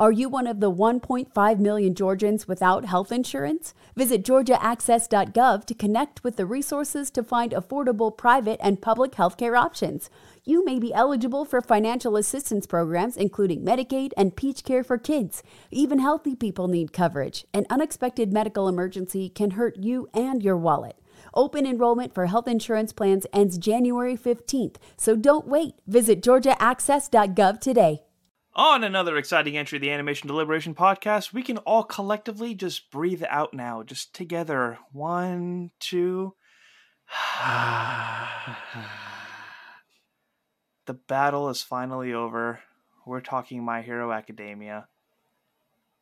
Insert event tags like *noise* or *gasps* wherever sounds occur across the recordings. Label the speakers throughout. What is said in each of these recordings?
Speaker 1: Are you one of the 1.5 million Georgians without health insurance? Visit georgiaaccess.gov to connect with the resources to find affordable private and public healthcare options. You may be eligible for financial assistance programs including Medicaid and Peach Care for kids. Even healthy people need coverage. An unexpected medical emergency can hurt you and your wallet. Open enrollment for health insurance plans ends January 15th, so don't wait. Visit georgiaaccess.gov today.
Speaker 2: On another exciting entry of the Animation Deliberation podcast, we can all collectively just breathe out now, just together. One, two. *sighs* the battle is finally over. We're talking My Hero Academia.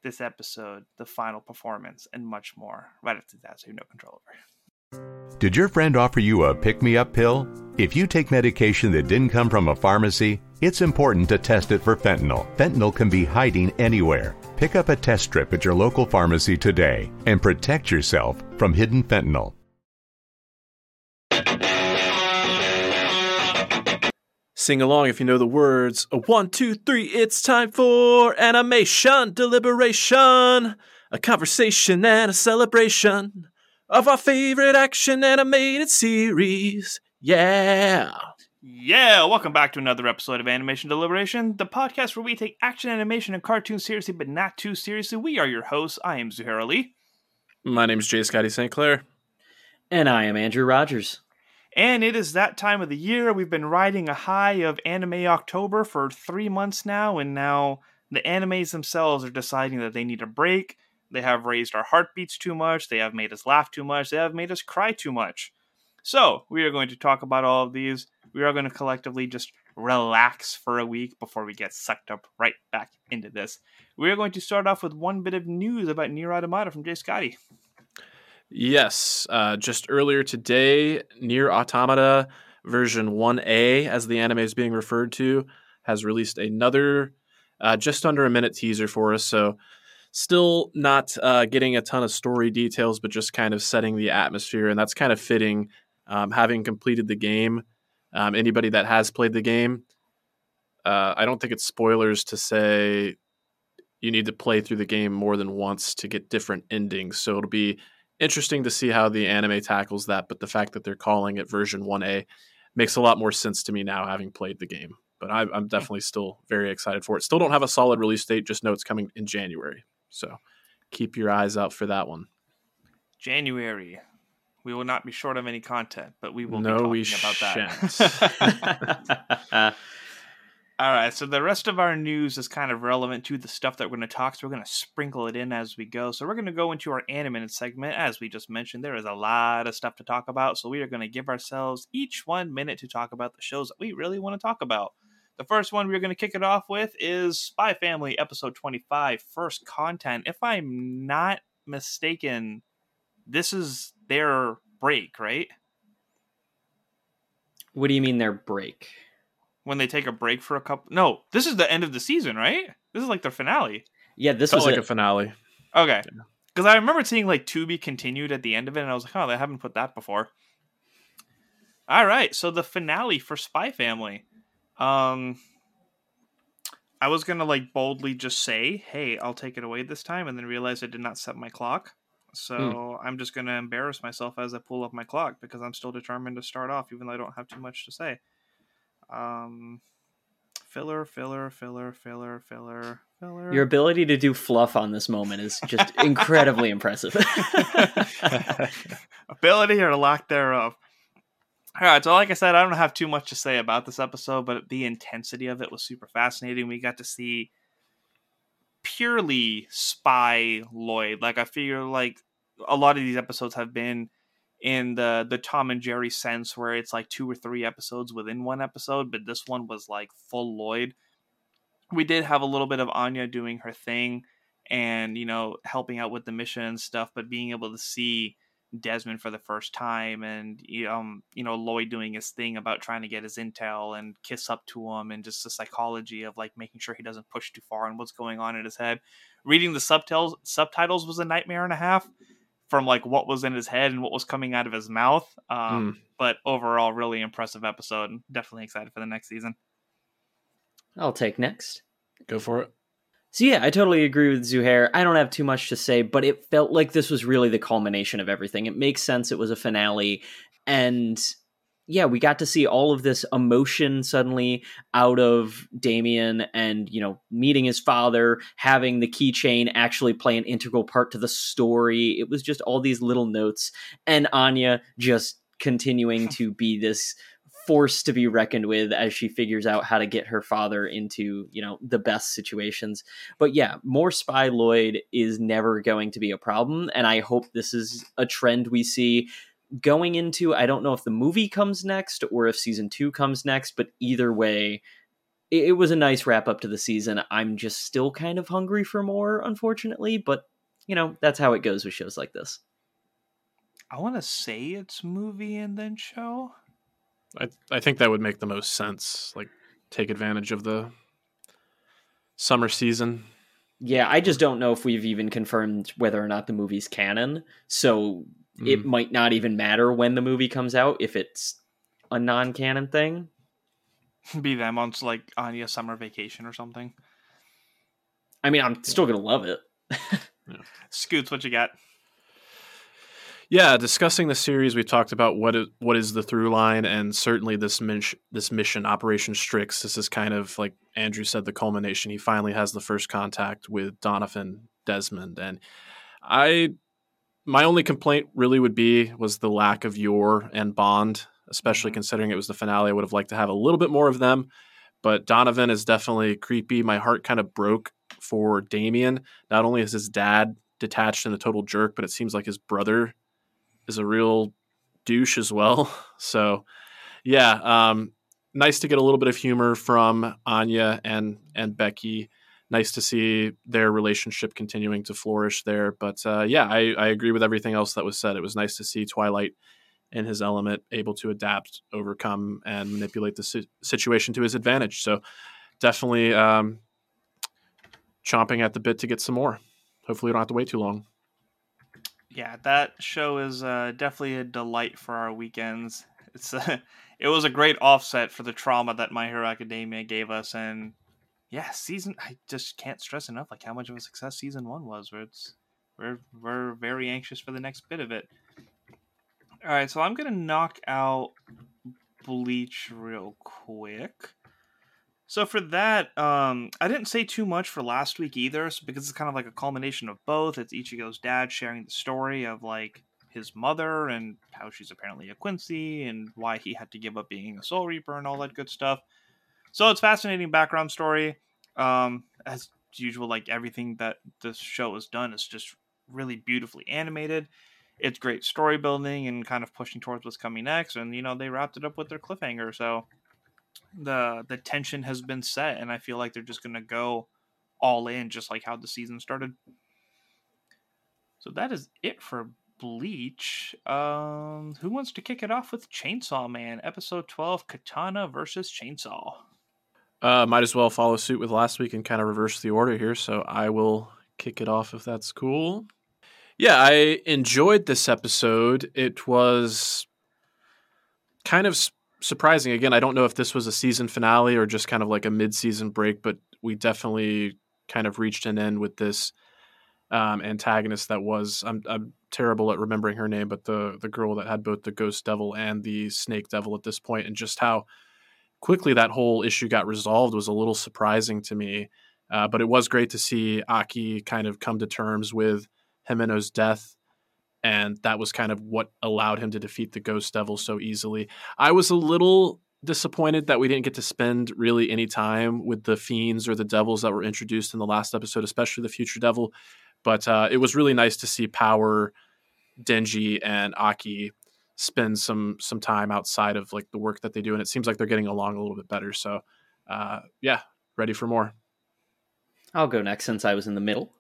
Speaker 2: This episode, the final performance, and much more. Right after that, so you have no control over.
Speaker 3: Did your friend offer you a pick me up pill? If you take medication that didn't come from a pharmacy, it's important to test it for fentanyl. Fentanyl can be hiding anywhere. Pick up a test strip at your local pharmacy today and protect yourself from hidden fentanyl.
Speaker 4: Sing along if you know the words. A one, two, three, it's time for animation deliberation. A conversation and a celebration of our favorite action animated series. Yeah.
Speaker 2: Yeah, welcome back to another episode of Animation Deliberation, the podcast where we take action animation and cartoons seriously, but not too seriously. We are your hosts. I am Zuhair Ali.
Speaker 4: My name is Jay Scotty St. Clair.
Speaker 5: And I am Andrew Rogers.
Speaker 2: And it is that time of the year. We've been riding a high of Anime October for three months now, and now the animes themselves are deciding that they need a break. They have raised our heartbeats too much. They have made us laugh too much. They have made us cry too much. So, we are going to talk about all of these. We are going to collectively just relax for a week before we get sucked up right back into this. We are going to start off with one bit of news about Nier Automata from Jay Scotty.
Speaker 4: Yes, uh, just earlier today, Nier Automata version 1A, as the anime is being referred to, has released another uh, just under a minute teaser for us. So, still not uh, getting a ton of story details, but just kind of setting the atmosphere. And that's kind of fitting, um, having completed the game. Um, anybody that has played the game, uh, I don't think it's spoilers to say you need to play through the game more than once to get different endings. So it'll be interesting to see how the anime tackles that. But the fact that they're calling it version 1A makes a lot more sense to me now, having played the game. But I, I'm definitely still very excited for it. Still don't have a solid release date, just know it's coming in January. So keep your eyes out for that one.
Speaker 2: January. We will not be short of any content, but we will
Speaker 4: no,
Speaker 2: be talking about that. *laughs* All right, so the rest of our news is kind of relevant to the stuff that we're going to talk. So we're going to sprinkle it in as we go. So we're going to go into our animated segment. As we just mentioned, there is a lot of stuff to talk about. So we are going to give ourselves each one minute to talk about the shows that we really want to talk about. The first one we're going to kick it off with is Spy Family episode 25, First Contact. If I'm not mistaken, this is their break, right?
Speaker 5: What do you mean their break?
Speaker 2: When they take a break for a couple. No, this is the end of the season, right? This is like their finale.
Speaker 5: Yeah, this
Speaker 4: Felt
Speaker 5: was
Speaker 4: like
Speaker 5: a,
Speaker 4: a finale.
Speaker 2: Okay. Because I remember seeing like to be continued at the end of it, and I was like, oh, they haven't put that before. All right, so the finale for Spy Family. Um, I was gonna like boldly just say, "Hey, I'll take it away this time," and then realize I did not set my clock. So I'm just gonna embarrass myself as I pull up my clock because I'm still determined to start off, even though I don't have too much to say. Um, filler, filler, filler, filler, filler, filler.
Speaker 5: your ability to do fluff on this moment is just incredibly *laughs* impressive. *laughs*
Speaker 2: ability or lack thereof. All right, so like I said, I don't have too much to say about this episode, but the intensity of it was super fascinating. We got to see purely spy Lloyd. Like I figure, like a lot of these episodes have been in the the Tom and Jerry sense where it's like two or three episodes within one episode, but this one was like full Lloyd. We did have a little bit of Anya doing her thing and you know helping out with the mission and stuff, but being able to see Desmond for the first time, and um, you know Lloyd doing his thing about trying to get his intel and kiss up to him, and just the psychology of like making sure he doesn't push too far and what's going on in his head. Reading the subtitles subtitles was a nightmare and a half from like what was in his head and what was coming out of his mouth. Um, But overall, really impressive episode. Definitely excited for the next season.
Speaker 5: I'll take next.
Speaker 4: Go for it.
Speaker 5: So yeah, I totally agree with Zuhair. I don't have too much to say, but it felt like this was really the culmination of everything. It makes sense it was a finale and yeah, we got to see all of this emotion suddenly out of Damien and, you know, meeting his father, having the keychain actually play an integral part to the story. It was just all these little notes and Anya just continuing *laughs* to be this force to be reckoned with as she figures out how to get her father into, you know, the best situations. But yeah, more spy Lloyd is never going to be a problem and I hope this is a trend we see going into I don't know if the movie comes next or if season 2 comes next, but either way it, it was a nice wrap up to the season. I'm just still kind of hungry for more unfortunately, but you know, that's how it goes with shows like this.
Speaker 2: I want to say it's movie and then show.
Speaker 4: I I think that would make the most sense. Like take advantage of the summer season.
Speaker 5: Yeah, I just don't know if we've even confirmed whether or not the movie's canon. So mm. it might not even matter when the movie comes out if it's a non-canon thing. *laughs*
Speaker 2: Be them on like Anya summer vacation or something.
Speaker 5: I mean, I'm still gonna love it. *laughs*
Speaker 2: yeah. Scoots, what you got?
Speaker 4: Yeah, discussing the series, we talked about what is, what is the through line, and certainly this mission, this mission, Operation Strix. This is kind of like Andrew said, the culmination. He finally has the first contact with Donovan Desmond, and I, my only complaint really would be was the lack of Yor and Bond, especially mm-hmm. considering it was the finale. I would have liked to have a little bit more of them, but Donovan is definitely creepy. My heart kind of broke for Damien. Not only is his dad detached and a total jerk, but it seems like his brother is a real douche as well. *laughs* So, yeah, um, nice to get a little bit of humor from Anya and and Becky. Nice to see their relationship continuing to flourish there. But uh, yeah, I, I agree with everything else that was said. It was nice to see Twilight in his element, able to adapt, overcome, and manipulate the si- situation to his advantage. So definitely um, chomping at the bit to get some more. Hopefully, we don't have to wait too long
Speaker 2: yeah, that show is uh, definitely a delight for our weekends. It's a, *laughs* it was a great offset for the trauma that My Hero Academia gave us, and yeah, season I just can't stress enough like how much of a success season one was. Where it's we're we're very anxious for the next bit of it. All right, so I'm gonna knock out Bleach real quick. So for that, um, I didn't say too much for last week either, because it's kind of like a culmination of both. It's Ichigo's dad sharing the story of like his mother and how she's apparently a Quincy and why he had to give up being a Soul Reaper and all that good stuff. So it's fascinating background story. Um, as usual, like everything that this show has done is just really beautifully animated. It's great story building and kind of pushing towards what's coming next. And you know they wrapped it up with their cliffhanger, so the the tension has been set, and I feel like they're just gonna go all in, just like how the season started. So that is it for Bleach. Um, who wants to kick it off with Chainsaw Man, episode twelve, Katana versus Chainsaw?
Speaker 4: Uh, might as well follow suit with last week and kind of reverse the order here. So I will kick it off if that's cool. Yeah, I enjoyed this episode. It was kind of surprising. Again, I don't know if this was a season finale or just kind of like a mid-season break, but we definitely kind of reached an end with this um, antagonist that was I'm, I'm terrible at remembering her name, but the the girl that had both the ghost devil and the snake devil at this point, and just how quickly that whole issue got resolved was a little surprising to me. Uh, but it was great to see Aki kind of come to terms with Himeno's death and that was kind of what allowed him to defeat the Ghost Devil so easily. I was a little disappointed that we didn't get to spend really any time with the fiends or the devils that were introduced in the last episode, especially the Future Devil. But uh, it was really nice to see Power, Denji, and Aki spend some some time outside of like the work that they do, and it seems like they're getting along a little bit better. So, uh, yeah, ready for more.
Speaker 5: I'll go next since I was in the middle.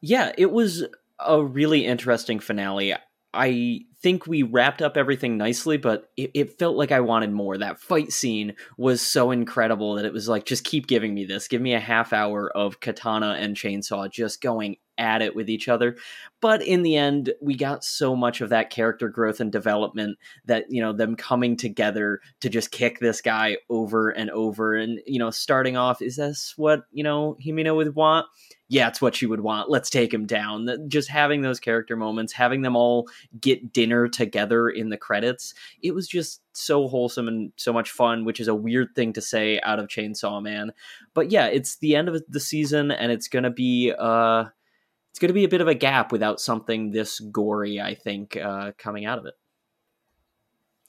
Speaker 5: Yeah, it was a really interesting finale. I think we wrapped up everything nicely, but it, it, felt like I wanted more. That fight scene was so incredible that it was like, just keep giving me this. Give me a half hour of katana and chainsaw just going at it with each other. But in the end, we got so much of that character growth and development that, you know, them coming together to just kick this guy over and over. And, you know, starting off, is this what, you know, Himeno would want? yeah, it's what she would want. Let's take him down. Just having those character moments, having them all get dinner together in the credits, it was just so wholesome and so much fun, which is a weird thing to say out of Chainsaw Man. But yeah, it's the end of the season and it's going to be uh it's going to be a bit of a gap without something this gory, I think, uh coming out of it.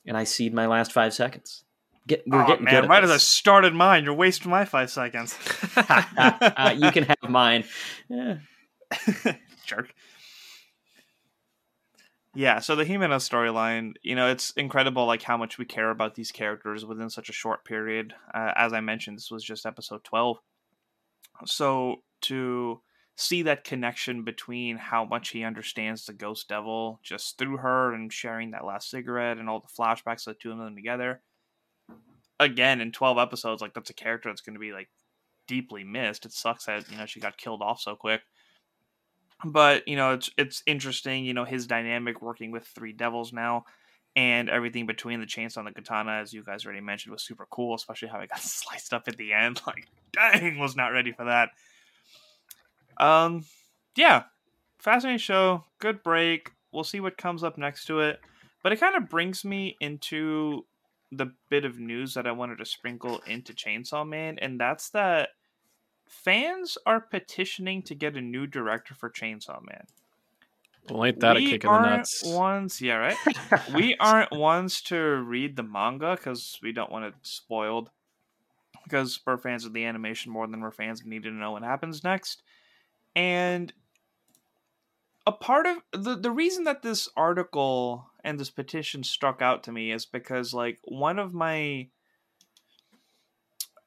Speaker 5: And I cede my last 5 seconds.
Speaker 2: Get, we're oh, getting man, right this. as I started mine, you're wasting my five seconds. *laughs* *laughs*
Speaker 5: uh, you can have mine. Yeah. *laughs*
Speaker 2: Jerk. Yeah, so the Himeno storyline, you know, it's incredible like how much we care about these characters within such a short period. Uh, as I mentioned, this was just episode 12. So to see that connection between how much he understands the ghost devil just through her and sharing that last cigarette and all the flashbacks of the two of them together. Again in 12 episodes like that's a character that's going to be like deeply missed. It sucks that you know she got killed off so quick. But you know it's it's interesting you know his dynamic working with three devils now and everything between the chainsaw and the katana as you guys already mentioned was super cool especially how it got *laughs* sliced up at the end. Like dang was not ready for that um yeah fascinating show good break we'll see what comes up next to it but it kind of brings me into the bit of news that I wanted to sprinkle into Chainsaw Man, and that's that fans are petitioning to get a new director for Chainsaw Man.
Speaker 4: Well, ain't that we a kick in the nuts?
Speaker 2: Ones, yeah, right. *laughs* we aren't ones to read the manga because we don't want it spoiled. Because we're fans of the animation more than we're fans of needing to know what happens next. And a part of the the reason that this article and this petition struck out to me is because like one of my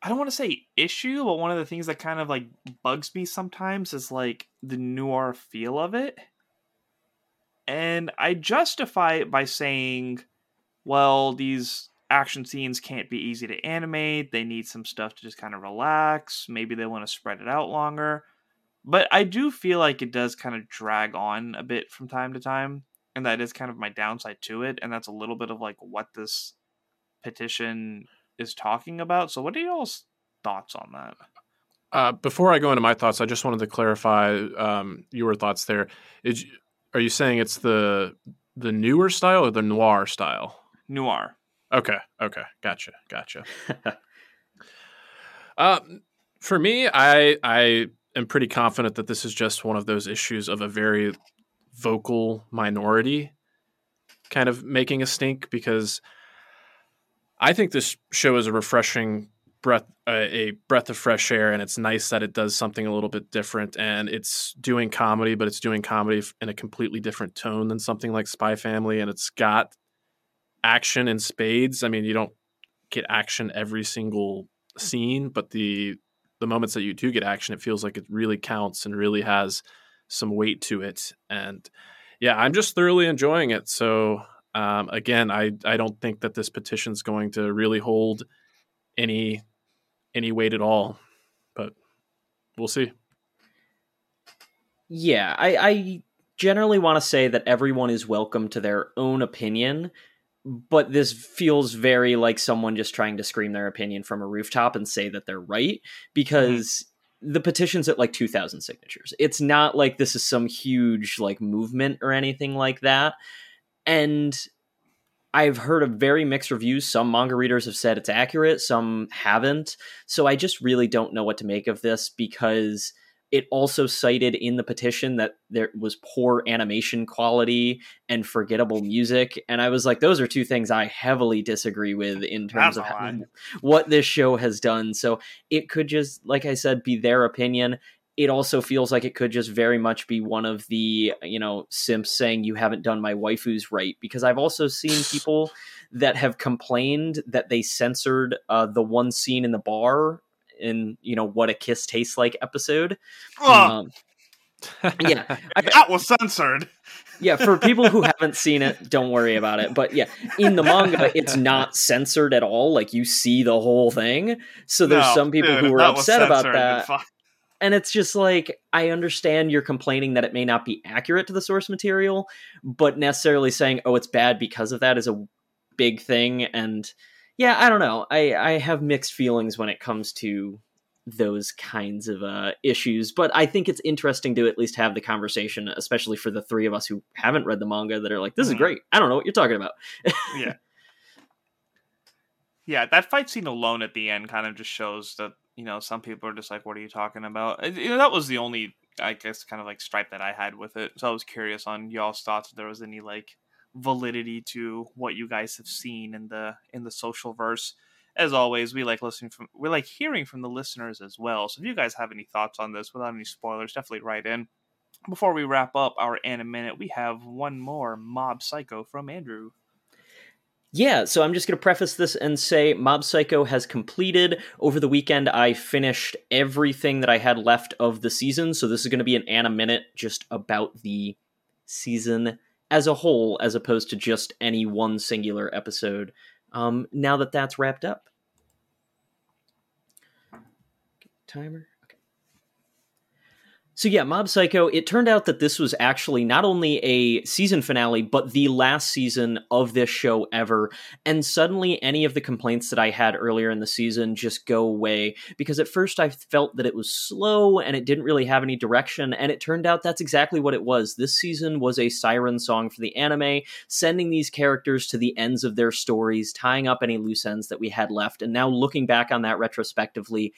Speaker 2: I don't want to say issue, but one of the things that kind of like bugs me sometimes is like the noir feel of it. And I justify it by saying, well, these action scenes can't be easy to animate. They need some stuff to just kind of relax. Maybe they want to spread it out longer. But I do feel like it does kind of drag on a bit from time to time and that is kind of my downside to it and that's a little bit of like what this petition is talking about so what are y'all's thoughts on that?
Speaker 4: Uh, before i go into my thoughts i just wanted to clarify um, your thoughts there. Is are you saying it's the the newer style or the noir style?
Speaker 2: Noir.
Speaker 4: Okay okay gotcha gotcha. Uh, for me i i am pretty confident that this is just one of those issues of a very vocal minority kind of making a stink because I think this show is a refreshing breath a breath of fresh air and it's nice that it does something a little bit different and it's doing comedy but it's doing comedy in a completely different tone than something like Spy Family and it's got action in spades. I mean, you don't get action every single scene, but the the moments that you do get action, it feels like it really counts and really has some weight to it. And yeah, I'm just thoroughly enjoying it. So um, again, I I don't think that this petition is going to really hold any any weight at all, but we'll see.
Speaker 5: Yeah, I, I generally want to say that everyone is welcome to their own opinion, but this feels very like someone just trying to scream their opinion from a rooftop and say that they're right mm-hmm. because the petition's at like 2000 signatures. It's not like this is some huge like movement or anything like that. And i've heard of very mixed reviews. Some manga readers have said it's accurate some haven't. So i just really don't know what to make of this because it also cited in the petition that there was poor animation quality and forgettable music and i was like those are two things i heavily disagree with in terms That's of how, what this show has done. So it could just like i said be their opinion. It also feels like it could just very much be one of the you know simps saying you haven't done my waifus right because i've also seen people that have complained that they censored uh, the one scene in the bar in you know what a kiss tastes like episode. Um, *laughs*
Speaker 2: yeah, I, that was censored.
Speaker 5: yeah, for people who *laughs* haven't seen it, don't worry about it. But yeah, in the manga, it's not censored at all. Like you see the whole thing. So there's no, some people dude, who are upset about that. and it's just like I understand you're complaining that it may not be accurate to the source material, but necessarily saying oh it's bad because of that is a big thing and yeah, I don't know. I I have mixed feelings when it comes to those kinds of uh, issues, but I think it's interesting to at least have the conversation, especially for the three of us who haven't read the manga that are like, "This is
Speaker 2: Mhm.
Speaker 5: great." I don't know what you're talking about. *laughs*
Speaker 2: yeah. Yeah, that fight scene alone at the end kind of just shows that you know some people are just like, "What are you talking about?" And, You know, that was the only, I guess, kind of like stripe that I had with it. So I was curious on y'all's thoughts if there was any like validity to what you guys have seen in the in the social verse. As always, we like listening from we like hearing from the listeners as well. So if you guys have any thoughts on this without any spoilers, definitely write in. Before we wrap up our anime minute, we have one more Mob Psycho from Andrew.
Speaker 5: Yeah, so I'm just going to preface this and say Mob Psycho has completed. Over the weekend, I finished everything that I had left of the season. So this is going to be an Anime Minute just about the season as a whole, as opposed to just any one singular episode. Um, now that that's wrapped up. Timer. So yeah, Mob Psycho, it turned out that this was actually not only a season finale, but the last season of this show ever. And suddenly any of the complaints that I had earlier in the season just go away. Because at first I felt that it was slow and it didn't really have any direction, and it turned out that's exactly what it was. This season was a siren song for the anime, sending these characters to the ends of their stories, tying up any loose ends that we had left. And now looking back on that retrospectively,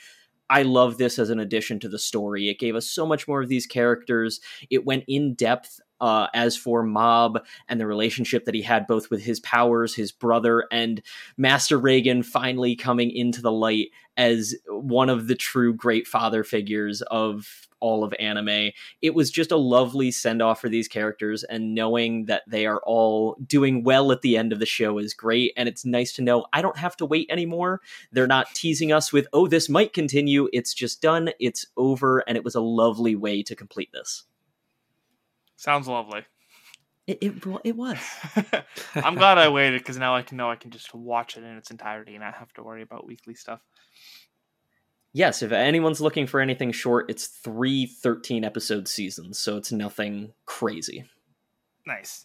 Speaker 5: I love this as an addition to the story. It gave us so much more of these characters. It went in depth uh, as for Mob and the relationship that he had both with his powers, his brother, and Master Reigen finally coming into the light as one of the true great father figures of all of anime. It was just a lovely send off for these characters, and knowing that they are all doing well at the end of the show is great. And it's nice to know I don't have to wait anymore. They're not teasing us with, oh, this might continue. It's just done, it's over, and it was a lovely way to complete this.
Speaker 2: Sounds lovely.
Speaker 5: It, it, it was. *laughs*
Speaker 2: I'm glad I waited because now I can know I can just watch it in its entirety and not have to worry about weekly stuff.
Speaker 5: Yes, if anyone's looking for anything short, it's three 13 episode seasons, so it's nothing crazy.
Speaker 2: Nice.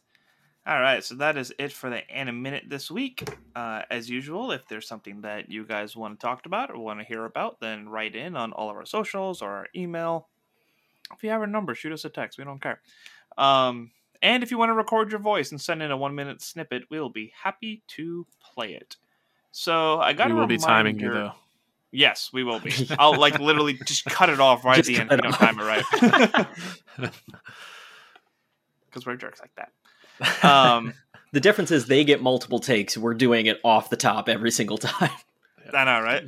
Speaker 2: All right, so that is it for the Anime Minute this week. Uh, as usual, if there's something that you guys want to talk about or want to hear about, then write in on all of our socials or our email. If you have our number, shoot us a text. We don't care. Um, and if you want to record your voice and send in a one minute snippet, we'll be happy to play it. So I got
Speaker 4: we will be timing you though.
Speaker 2: Yes, we will be. *laughs* I'll like literally just cut it off right
Speaker 5: Just
Speaker 2: at the end. You don't time it right *laughs* because we're jerks like that. Um, *laughs*
Speaker 5: The difference is they get multiple takes. We're doing it off the top every single time.
Speaker 2: I know, right?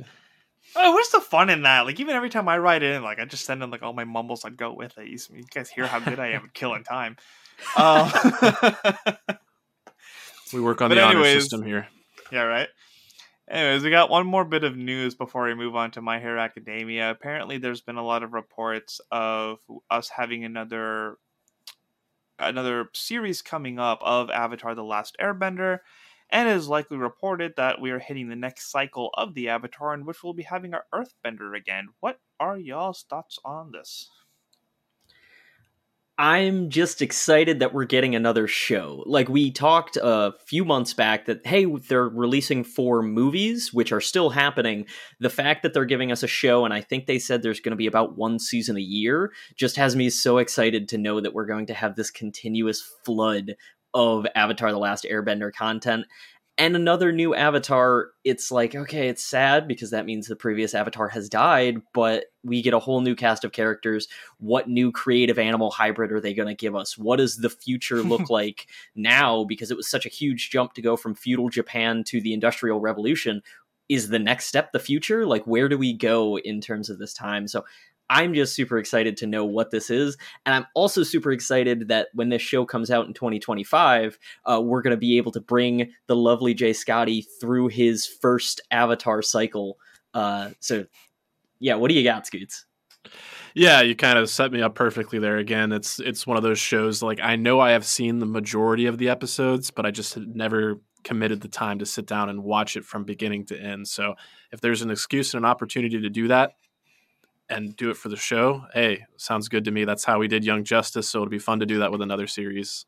Speaker 2: Oh, what's the fun in that? Like, even every time I write in, like, I just send in like all my mumbles. I'd go with it. You, guys hear how good I am at killing time. Um, *laughs*
Speaker 4: We work on the honor system here.
Speaker 2: yeah, right. Anyways, we got one more bit of news before we move on to My Hero Academia. Apparently, there's been a lot of reports of us having another another series coming up of Avatar: The Last Airbender, and it is likely reported that we are hitting the next cycle of the Avatar, in which we'll be having our Earthbender again. What are y'all's thoughts on this?
Speaker 5: I'm just excited that we're getting another show. Like we talked a few months back that hey, they're releasing four movies which are still happening. The fact that they're giving us a show and I think they said there's going to be about one season a year just has me so excited to know that we're going to have this continuous flood of Avatar the Last Airbender content. And another new Avatar, it's like, okay, it's sad because that means the previous Avatar has died, but we get a whole new cast of characters what new creative animal hybrid are they going to give us? What does the future look *laughs* like now? Because it was such a huge jump to go from feudal Japan to the Industrial Revolution. Is the next step the future? Like, where do we go in terms of this time? So, I'm just super excited to know what this is. And I'm also super excited that when this show comes out in 2025, uh, we're going to be able to bring the lovely Jay Scotty through his first Avatar cycle. Uh, so, yeah, what do you got, Scoots?
Speaker 4: Yeah, you kind of set me up perfectly there. Again, it's it's one of those shows like I know I have seen the majority of the episodes, but I just never committed the time to sit down and watch it from beginning to end. So if there's an excuse and an opportunity to do that, and do it for the show, hey, sounds good to me. That's how we did Young Justice, so it'll be fun to do that with another series.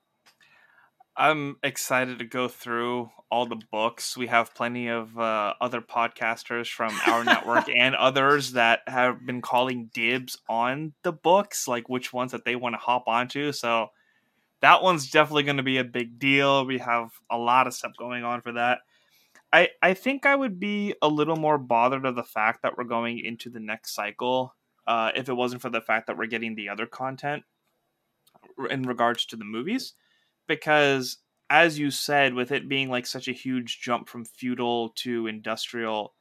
Speaker 2: I'm excited to go through all the books. We have plenty of uh, other podcasters from our network *laughs* and others that have been calling dibs on the books, like which ones that they want to hop onto. So that one's definitely going to be a big deal. We have a lot of stuff going on for that. I I think I would be a little more bothered of the fact that we're going into the next cycle uh, if it wasn't for the fact that we're getting the other content in regards to the movies. Because as you said with it being like such a huge jump from feudal to industrial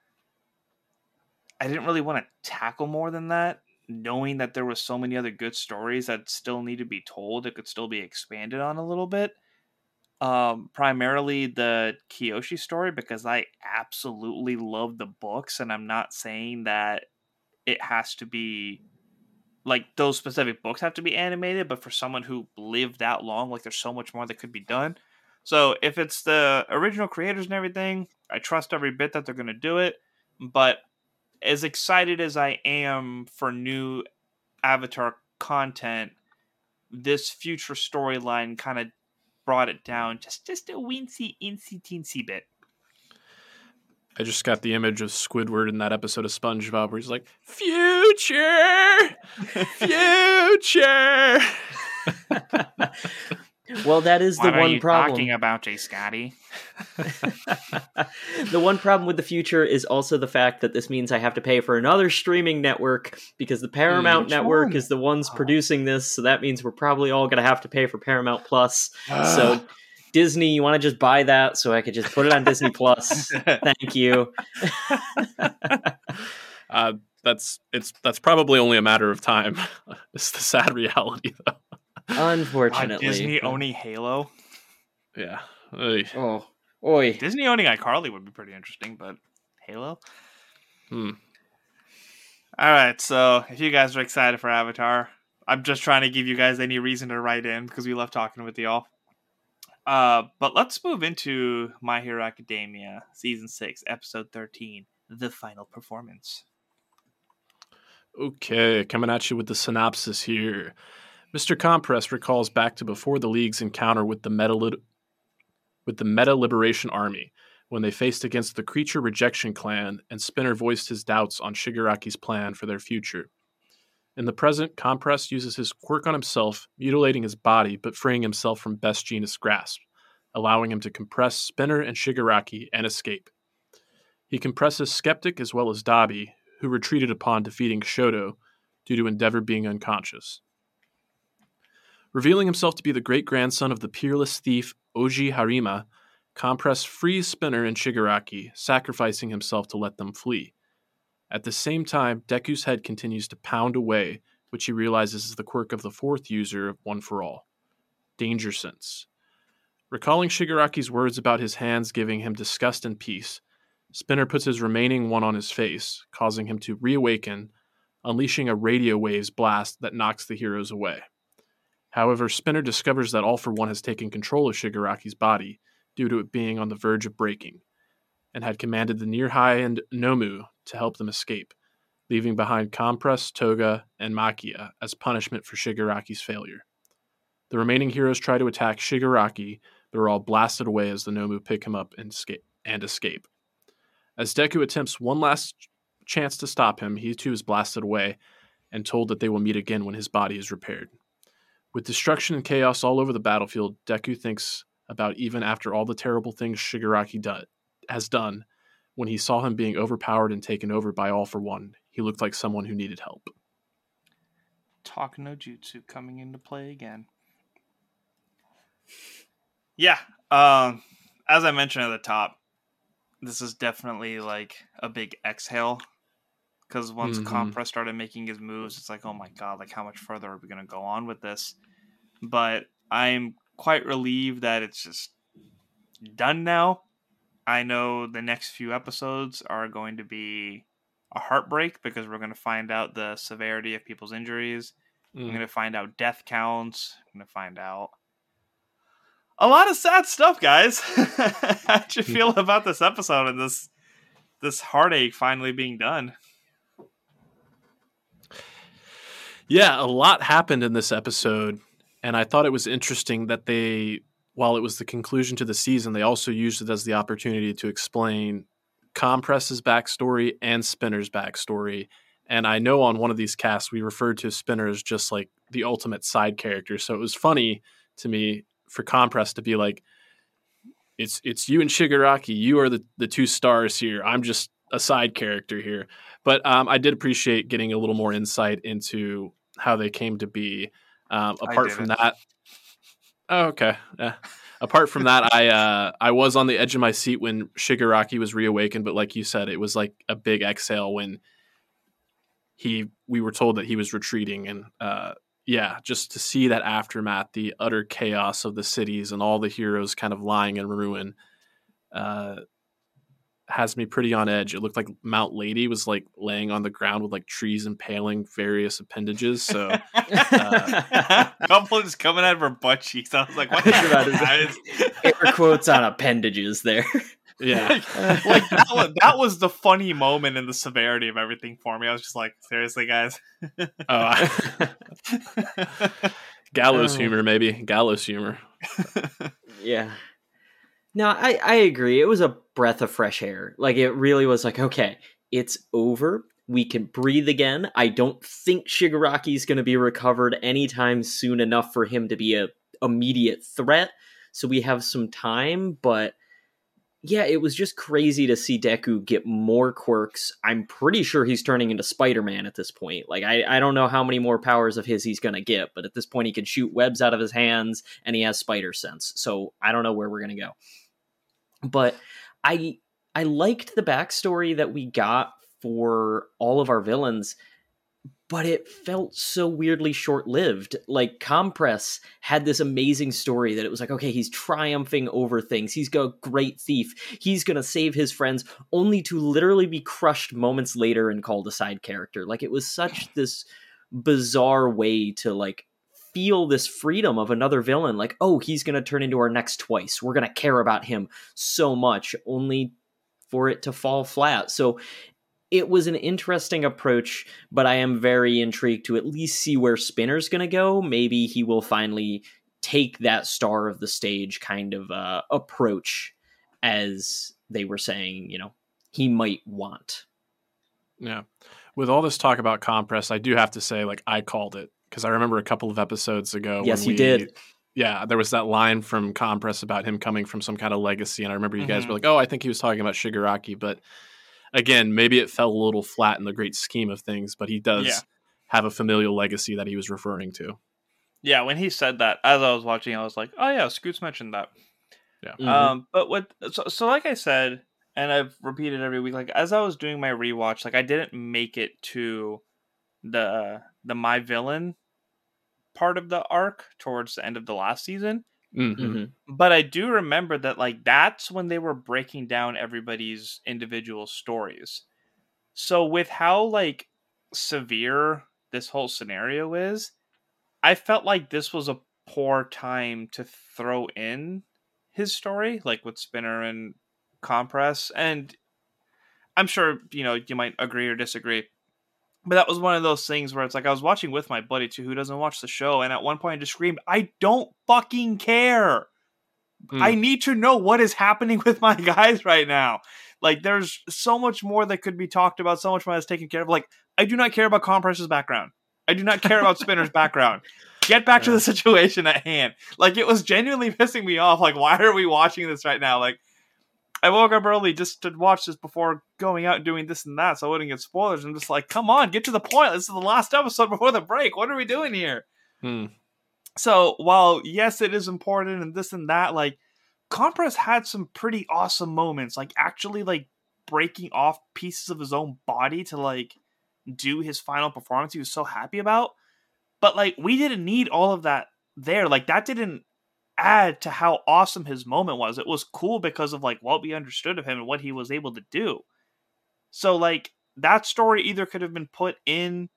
Speaker 2: i didn't really want to tackle more than that knowing that there was so many other good stories that still need to be told that could still be expanded on a little bit um primarily the kyoshi story because i absolutely love the books and i'm not saying that it has to be like those specific books have to be animated, but for someone who lived that long, like there's so much more that could be done. So if it's the original creators and everything, I trust every bit that they're going to do it. But as excited as I am for new Avatar content, this future storyline kind of brought it down just just a weensy, insy, teensy bit.
Speaker 4: I just got the image of Squidward in that episode of SpongeBob where he's like, "Future, *laughs* future." *laughs* *laughs*
Speaker 5: well, that is the one problem.
Speaker 2: Talking about Jay Scotty. *laughs*
Speaker 5: the one problem with the future is also the fact that this means I have to pay for another streaming network because the Paramount
Speaker 2: Which
Speaker 5: network
Speaker 2: one?
Speaker 5: is the ones
Speaker 2: Oh.
Speaker 5: producing this. So that means we're probably all going to have to pay for Paramount Plus. So *gasps* Disney, you want to just buy that so I could just put it on Disney Plus? *laughs* Thank you. *laughs*
Speaker 4: uh, that's it's that's probably only a matter of time. it's the sad reality, though.
Speaker 2: Uh,
Speaker 5: Unfortunately,
Speaker 2: Disney owning Halo.
Speaker 4: Yeah. Oy.
Speaker 5: Oh, oi.
Speaker 2: Disney owning iCarly would be pretty interesting, but Halo.
Speaker 4: Hmm.
Speaker 2: All right, so if you guys are excited for Avatar, I'm just trying to give you guys any reason to write in because we love talking with y'all. Uh, but let's move into My Hero Academia, season six, episode thirteen, the final performance.
Speaker 4: Okay, coming at you with the synopsis here. Mr. Compress recalls back to before the League's encounter with the Meta with the Meta Liberation Army when they faced against the Creature Rejection Clan and Spinner voiced his doubts on Shigaraki's plan for their future. In the present, Compress uses his quirk on himself, mutilating his body but freeing himself from Best Jeanist' grasp, allowing him to compress Spinner and Shigaraki and escape. He compresses Skeptic as well as Dabi, who retreated upon defeating Shoto due to Endeavor being unconscious. Revealing himself to be the great grandson of the peerless thief Oji Harima, Compress frees Spinner and Shigaraki, sacrificing himself to let them flee. At the same time, Deku's head continues to pound away, which he realizes is the quirk of the fourth user of One for All Danger Sense. Recalling Shigaraki's words about his hands giving him disgust and peace, Spinner puts his remaining one on his face, causing him to reawaken, unleashing a radio waves blast that knocks the heroes away. However, Spinner discovers that All for One has taken control of Shigaraki's body due to it being on the verge of breaking, and had commanded the near high Nomu to help them escape, leaving behind Compress, Toga, and Machia as punishment for Shigaraki's failure. The remaining heroes try to attack Shigaraki, but are all blasted away as the Nomu pick him up and escape. And escape. As Deku attempts one last chance to stop him, he too is blasted away and told that they will meet again when his body is repaired. With destruction and chaos all over the battlefield, Deku thinks about even after all the terrible things Shigaraki do- has done, when he saw him being overpowered and taken over by All for One, he looked like someone who needed help.
Speaker 2: Talk no jutsu coming into play again. Yeah, um, as I mentioned at the top, this is definitely like a big exhale because once
Speaker 4: Mhm.
Speaker 2: Compress started making his moves, it's like, oh my god, like how much further are we gonna go on with this? But I'm quite relieved that it's just done now. I know the next few episodes are going to be a heartbreak because we're going to find out the severity of people's injuries. I'm
Speaker 4: Mm.
Speaker 2: going to find out death counts. I'm going to find out a lot of sad stuff, guys. *laughs* How'd you feel about this episode and this this heartache finally being done?
Speaker 4: Yeah, a lot happened in this episode, and I thought it was interesting that they, while it was the conclusion to the season, they also used it as the opportunity to explain Compress's backstory and Spinner's backstory. And I know on one of these casts we referred to Spinner as just like the ultimate side character. So it was funny to me for Compress to be like, "It's it's you and Shigaraki. You are the the two stars here. I'm just a side character here." But um, I did appreciate getting a little more insight into how they came to be. Um, apart from that, oh, okay, yeah. Apart from that, I uh, I was on the edge of my seat when Shigaraki was reawakened, but like you said, it was like a big exhale when he we were told that he was retreating, and uh, yeah, just to see that aftermath, the utter chaos of the cities and all the heroes kind of lying in ruin. Uh, has me pretty on edge. It looked like Mount Lady was like laying on the ground with like trees impaling various appendages. So
Speaker 2: uh, *laughs* couple is coming out of her butt cheeks. I was like, what *laughs* is *laughs*
Speaker 5: air quotes on appendages there.
Speaker 4: Yeah,
Speaker 2: like that was, that was the funny moment in the severity of everything for me. I was just like, seriously, guys.
Speaker 4: oh, gallows oh. humor, maybe gallows humor.
Speaker 5: yeah. No, I, I agree. It was a breath of fresh air. Like it really was like, okay, it's over. We can breathe again. I don't think Shigaraki's going to be recovered anytime soon enough for him to be a immediate threat. So we have some time, but yeah, it was just crazy to see Deku get more quirks. I'm pretty sure he's turning into Spider Man at this point. Like, I, I don't know how many more powers of his he's going to get, but at this point, he can shoot webs out of his hands and he has spider sense. So I don't know where we're going to go. But I I liked the backstory that we got for all of our villains but it felt so weirdly short lived. Like Compress had this amazing story that it was like, okay, he's triumphing over things. He's a great thief. He's to save his friends, only to literally be crushed moments later and called a side character. Like it was such this bizarre way to like feel this freedom of another villain. Like, oh, he's going to turn into our next twice. We're going to care about him so much, only for it to fall flat. So it was an interesting approach, but I am very intrigued to at least see where Spinner's going to go. Maybe he will finally take that star of the stage kind of uh, approach as they were saying, you know, he might want.
Speaker 4: Yeah. With all this talk about compress, I do have to say, like, I called it because I remember a couple of episodes ago.
Speaker 5: Yes, you we, did.
Speaker 4: Yeah, there was that line from Compress about him coming from some kind of legacy, and I remember you mm-hmm. guys were like, "Oh, I think he was talking about Shigaraki," but again, maybe it fell a little flat in the great scheme of things, but he does yeah. have a familial legacy that he was referring to.
Speaker 2: Yeah, when he said that, as I was watching, I was like, "Oh yeah, Scoots mentioned that."
Speaker 4: Yeah.
Speaker 2: Mm-hmm. Um, but what? So, so like I said, and I've repeated every week, like as I was doing my rewatch, like I didn't make it to the the my villain part of the arc towards the end of the last season.
Speaker 4: Mm-hmm. mm-hmm.
Speaker 2: But I do remember that like that's when they were breaking down everybody's individual stories. So with how like severe this whole scenario is, I felt like this was a poor time to throw in his story, like with Spinner and Compress. And I'm sure, you know, you might agree or disagree but that was one of those things where it's like I was watching with my buddy too, who doesn't watch the show, and at one point I just screamed, "I don't fucking care! Mm. I need to know what is happening *laughs* with my guys right now." Like, there's so much more that could be talked about, so much more that's taken care of. Like, I do not care about Compress's background. I do not care about Spinner's background. Get back yeah. to the *laughs* situation at hand. Like, it was genuinely pissing me off. Like, why are we watching this right now? Like, I woke up early just to watch this before going out and doing this and that, so I wouldn't get spoilers. I'm just like, come on, get to the point. This is the last episode *laughs* before the break. What are we doing here?
Speaker 4: Hmm.
Speaker 2: So while yes, it is important and this and that, like Compress had some pretty awesome moments, like actually like breaking off pieces of his own body to like do his final performance. He was so happy about, but like we didn't need all of that there. Like that didn't add to how awesome his moment was. It was cool because of like what we understood of him and what he was able to do. So like that story either could have been put in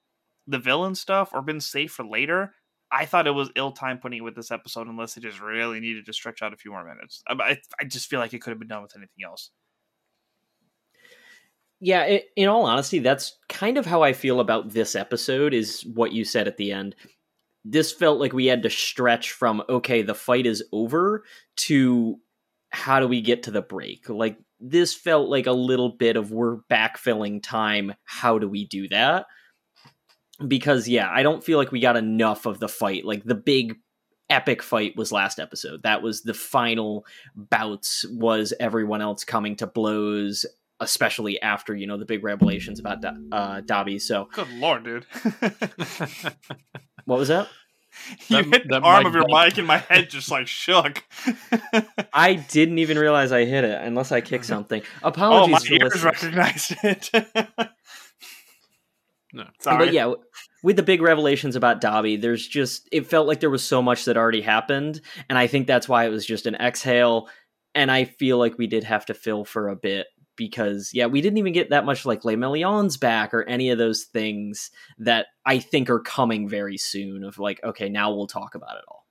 Speaker 2: the villain stuff or been saved for later. I thought it was ill time putting it with this episode unless it just really needed to stretch out a few more minutes. I, I just feel like it could have been done with anything else.
Speaker 5: Yeah, it, in all honesty, that's kind of how I feel about this episode. Is what you said at the end. This felt like we had to stretch from okay, the fight is over to how do we get to the break? Like this felt like a little bit of we're backfilling time. How do we do that? Because yeah, I don't feel like we got enough of the fight. Like the big epic fight was last episode. That was the final bouts was everyone else coming to blows especially after, you know, the big revelations about uh Dabi. So
Speaker 2: Good lord, dude. *laughs* *laughs*
Speaker 5: what was that? *laughs*
Speaker 2: you
Speaker 4: That-
Speaker 2: hit the arm of your
Speaker 4: bump.
Speaker 2: mic and my head just like shook. *laughs*
Speaker 5: I didn't even realize I hit it unless I kicked uh-huh. something.
Speaker 2: Oh,
Speaker 5: Apologies.
Speaker 2: oh, Apologies my
Speaker 5: for
Speaker 2: ears
Speaker 5: listeners.
Speaker 2: recognized it. *laughs*
Speaker 4: No.
Speaker 2: Sorry.
Speaker 5: But yeah, with the big revelations about Dabi, there's just it felt like there was so much that already happened, and I think that's why it was just an exhale. And I feel like we did have to fill for a bit because yeah, we didn't even get that much like Les Millions back or any of those things that I think are coming very soon. Of like, okay, now we'll talk about it all.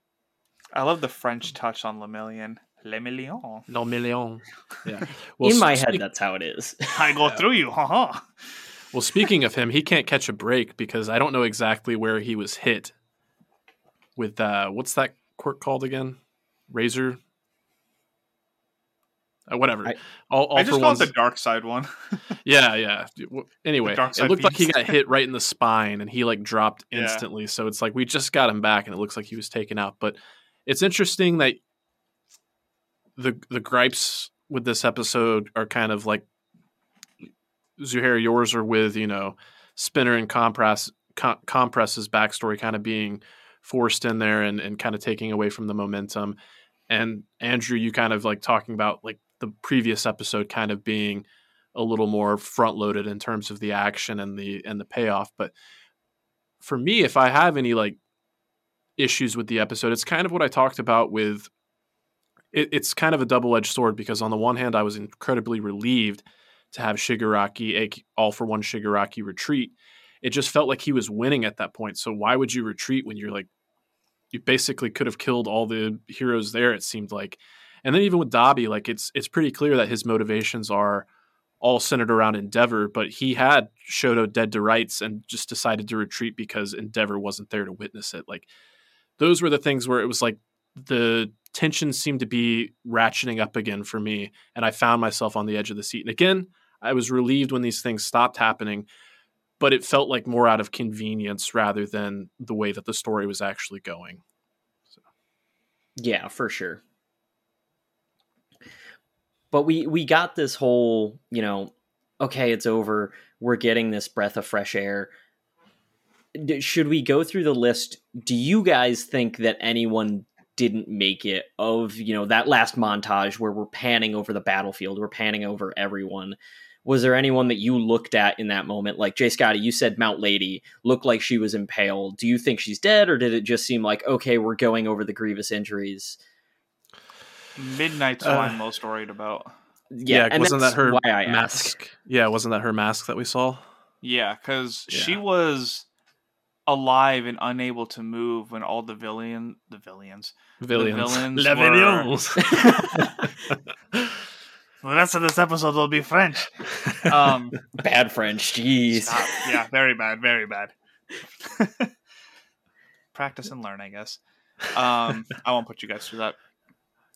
Speaker 2: I love the French touch on Le Million. Le Million.
Speaker 4: No million. *laughs* Yeah.
Speaker 5: In my
Speaker 4: speak-
Speaker 5: head, that's how it is. *laughs*
Speaker 2: I go through you, haha.
Speaker 4: Well, speaking of him, he can't catch a break because I don't know exactly where he was hit. With uh, what's that quirk called again? Razor. Uh, whatever.
Speaker 5: I-
Speaker 4: all all
Speaker 2: I
Speaker 4: for
Speaker 2: just call it the dark side one. *laughs*
Speaker 4: Yeah, yeah. Anyway, it looked like he got hit right in the spine and he like dropped *laughs*
Speaker 2: Yeah.
Speaker 4: instantly. So it's like we just got him back and it looks like he was taken out. But it's interesting that the the gripes with this episode are kind of like Zuhair, yours are with you know Spinner and Compress Com- Compress's backstory kind of being forced in there and and kind of taking away from the momentum. And Andrew, you kind of like talking about like the previous episode kind of being a little more front loaded in terms of the action and the and the payoff. But for me, if I have any like issues with the episode, it's kind of what I talked about with it, it's kind of a double edged sword because on the one hand, I was incredibly relieved to have Shigaraki a all for one Shigaraki retreat. It just felt like he was winning at that point. So why would you retreat when you're like you basically could have killed all the heroes there? It seemed like, and then even with Dabi, like it's it's pretty clear that his motivations are all centered around Endeavor, but he had Shoto dead to rights and just decided to retreat because Endeavor wasn't there to witness it. Like those were the things where it was like the tension seemed to be ratcheting up again for me, and I found myself on the edge of the seat. And again, I was relieved when these things stopped happening, but it felt like more out of convenience rather than the way that the story was actually going.
Speaker 5: Yeah, for sure. But we we got this whole, you know, okay, it's over. We're getting this breath of fresh air. Should we go through the list? Do you guys think that anyone didn't make it of, you know, that last montage where we're panning over the battlefield, we're panning over everyone? Was there anyone that you looked at in that moment? Like Jay Scotty, you said Mount Lady looked like she was impaled. Do you think she's dead, or did it just seem like okay, we're going over the grievous injuries?
Speaker 2: Midnight's
Speaker 4: Uh,
Speaker 2: what I'm most worried about.
Speaker 5: Yeah, and
Speaker 4: wasn't that her
Speaker 5: why I ask.
Speaker 4: mask? Yeah, wasn't that her mask that we saw?
Speaker 2: Yeah, because she was alive and unable to move when all the villain, the villains,
Speaker 4: Villains.
Speaker 2: villains
Speaker 4: Les
Speaker 2: were-
Speaker 4: villains. *laughs* *laughs*
Speaker 2: the rest of this episode will be French. Um, *laughs*
Speaker 5: Bad French, jeez.
Speaker 2: stop. Yeah, very bad, very bad. Practice and learn, I guess. Um, I won't put you guys through that.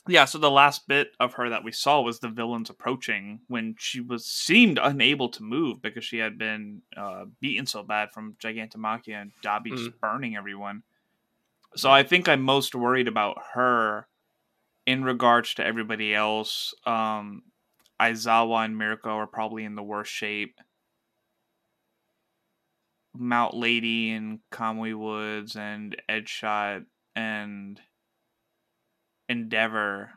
Speaker 2: Yeah, so the last bit of her that we saw was the villains approaching when she was seemed unable to move because she had been uh, beaten so bad from Gigantomachia and Dabi just burning everyone. So I think I'm most worried about her in regards to everybody else. Um, Aizawa and Mirko are probably in the worst shape. Mount Lady and Kamui Woods and Edgeshot and Endeavor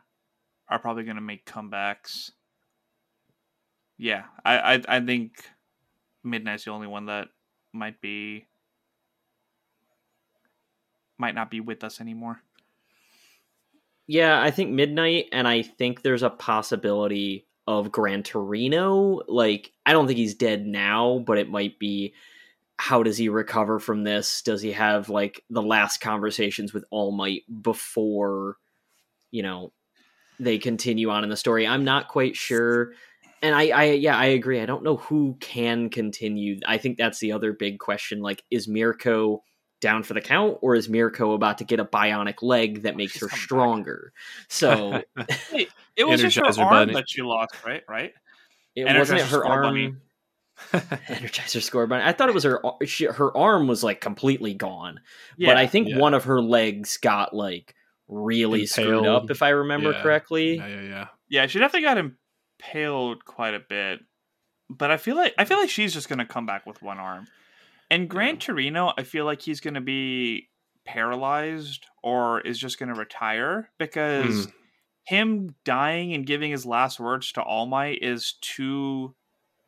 Speaker 2: are probably going to make comebacks. Yeah, I, I I think Midnight's the only one that might be might not be with us anymore.
Speaker 5: Yeah, I think Midnight, and I think there's a possibility of Gran Torino. Like, I don't think he's dead now, but it might be how does he recover from this? Does he have like the last conversations with All Might before, you know, they continue on in the story? I'm not quite sure. and I, I, yeah, I agree. I don't know who can continue. I think that's the other big question. Like, is Mirko down for the count, or is Mirko about to get a bionic leg that makes
Speaker 2: she's
Speaker 5: her
Speaker 2: coming back.
Speaker 5: stronger? So *laughs*
Speaker 2: Wait, it was just her arm
Speaker 4: Bunny.
Speaker 2: that she lost, right? Right?
Speaker 5: it wasn't it her arm.
Speaker 2: Bunny. *laughs* *laughs*
Speaker 5: Energizer score bunny. I thought it was her. She, her arm was like completely gone,
Speaker 2: Yeah.
Speaker 5: but I think
Speaker 4: Yeah.
Speaker 5: one of her legs got like really screwed up, if I remember
Speaker 4: Yeah.
Speaker 5: correctly.
Speaker 4: Yeah, yeah, yeah.
Speaker 2: Yeah, she definitely got impaled quite a bit. But I feel like I feel like she's just gonna come back with one arm. And Gran Torino, I feel like he's gonna be paralyzed or is just gonna retire because
Speaker 4: Mm.
Speaker 2: him dying and giving his last words to All Might is too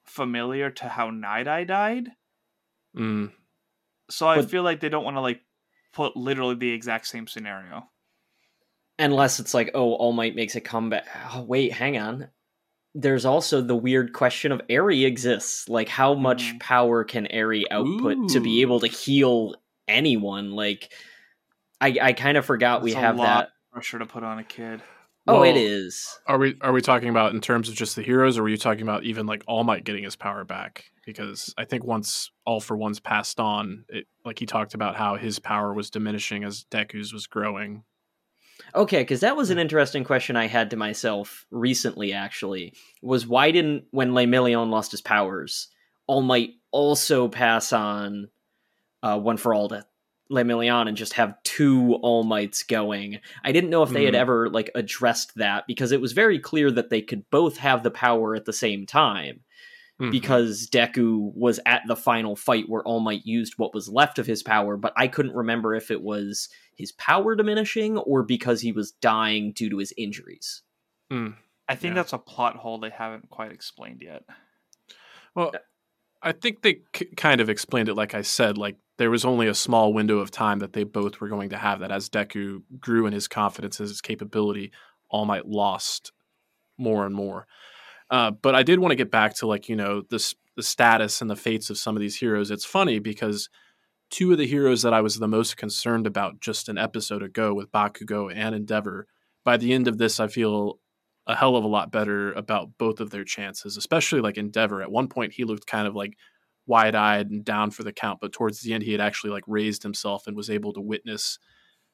Speaker 2: familiar to how Night Eye died.
Speaker 4: Mm.
Speaker 2: So I
Speaker 5: But-
Speaker 2: feel like they don't want to like put literally the exact same scenario.
Speaker 5: Unless it's like, oh, All Might makes a comeback. Oh, wait, hang on. There's also the weird question of Eri exists. Like, how much
Speaker 2: Mhm.
Speaker 5: power can Eri output to be able to heal anyone? Like, I I kind of forgot we
Speaker 2: It's a
Speaker 5: have
Speaker 2: lot
Speaker 5: that.
Speaker 2: of pressure to put on a kid.
Speaker 5: Oh, it
Speaker 4: Well,
Speaker 5: is.
Speaker 4: Are we are we talking about in terms of just the heroes, or were you talking about even like All Might getting his power back? Because I think once All for One's passed on, it like he talked about how his power was diminishing as Deku's was growing.
Speaker 5: Okay, because that was an interesting question I had to myself recently. Actually, was why didn't when Lemillion lost his powers, All Might also pass on uh, one for all to Lemillion and just have two All Mights going? I didn't know if they had
Speaker 4: Mhm.
Speaker 5: ever like addressed that because it was very clear that they could both have the power at the same time
Speaker 4: Mhm.
Speaker 5: because Deku was at the final fight where All Might used what was left of his power, but I couldn't remember if it was his power diminishing or because he was dying due to his injuries.
Speaker 4: Mm.
Speaker 2: I think
Speaker 4: Yeah.
Speaker 2: that's a plot hole they haven't quite explained yet.
Speaker 4: Well, I think they k- kind of explained it like I said, like there was only a small window of time that they both were going to have that as Deku grew in his confidence and his capability, All Might lost more and more. Uh, but I did want to get back to like, you know, this the status and the fates of some of these heroes. It's funny because two of the heroes that I was the most concerned about just an episode ago with Bakugo and Endeavor, by the end of this, I feel a hell of a lot better about both of their chances, especially like Endeavor. At one point, he looked kind of like wide eyed and down for the count, but towards the end, he had actually like raised himself and was able to witness.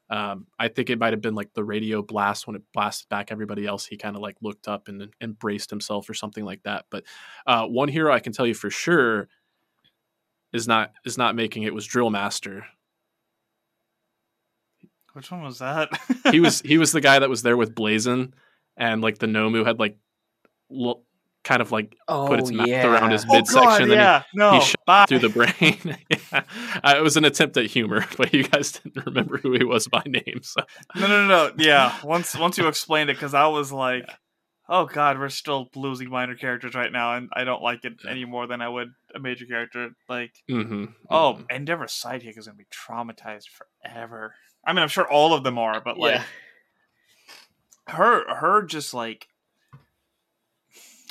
Speaker 4: Um, I think it might have been like the radio blast when it blasted back everybody else. He kind of like looked up and embraced himself or something like that. But uh, one hero I can tell you for sure is not is not making it was Drill Master.
Speaker 2: Which one was that?
Speaker 4: He was *laughs* he was the guy that was there with Blazon, and like the Nomu had like kind of like
Speaker 5: Oh,
Speaker 4: put its mouth
Speaker 5: yeah.
Speaker 4: around his
Speaker 2: Oh,
Speaker 4: midsection.
Speaker 2: God,
Speaker 4: and then he-
Speaker 2: no,
Speaker 4: he shot
Speaker 2: bye.
Speaker 4: through the brain. *laughs* yeah. uh, it was an attempt at humor, *laughs* but you guys didn't remember who he was by name. So
Speaker 2: No, no, no, no. Yeah, *laughs* once once you explained it, because I was like, oh god, we're still losing minor characters right now, and I don't like it
Speaker 4: Yeah.
Speaker 2: any more than I would a major character. Like,
Speaker 4: mhm,
Speaker 2: oh,
Speaker 4: mhm.
Speaker 2: Endeavor's sidekick is gonna be traumatized forever. I mean, I'm sure all of them are, but like
Speaker 5: Yeah.
Speaker 2: her, her just like.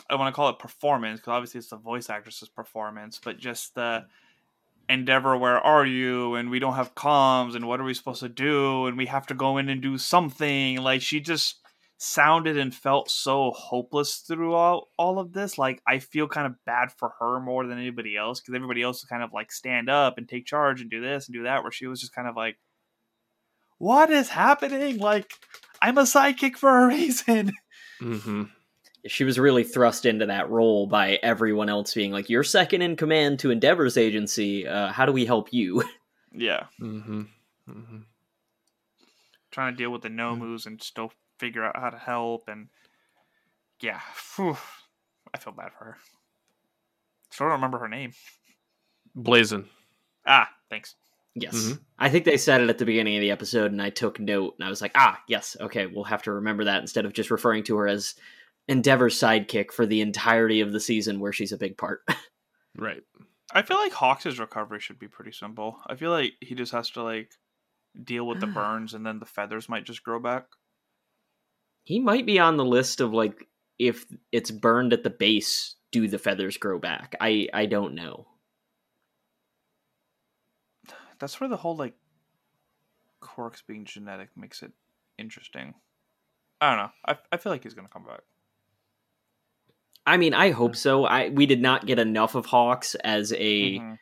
Speaker 2: I want to call it performance because obviously it's the voice actress's performance, but just the Endeavor, where are you? And we don't have comms, and what are we supposed to do? And we have to go in and do something. Like she just sounded and felt so hopeless throughout all of this. Like I feel kind of bad for her more than anybody else because everybody else kind of like stand up and take charge and do this and do that, where she was just kind of like, "What is happening? Like I'm a sidekick for a *laughs* reason."
Speaker 4: Mhm.
Speaker 5: She was really thrust into that role by everyone else being like, "You're second in command to Endeavor's agency. Uh, how do we help you?" *laughs*
Speaker 2: yeah,
Speaker 4: Mhm. Mhm.
Speaker 2: trying to deal with the nomus and still figure out how to help and yeah, phew, I feel bad for her. Still don't remember her name.
Speaker 4: Blazon.
Speaker 2: Ah, thanks.
Speaker 5: Yes.
Speaker 4: Mhm.
Speaker 5: I think they said it at the beginning of the episode, and I took note, and I was like, ah, yes, okay, we'll have to remember that instead of just referring to her as Endeavor's sidekick for the entirety of the season where she's a big part. *laughs*
Speaker 4: Right.
Speaker 2: I feel like Hawks' recovery should be pretty simple. I feel like he just has to like deal with the *sighs* burns and then the feathers might just grow back.
Speaker 5: he might be on the list of like, if it's burned at the base, do the feathers grow back? I, I don't know. *sighs*
Speaker 2: That's where the whole like quirks being genetic makes it interesting. I don't know. I I feel like he's gonna come back.
Speaker 5: I mean, I hope so. I we did not get enough of Hawks as a
Speaker 2: Mhm.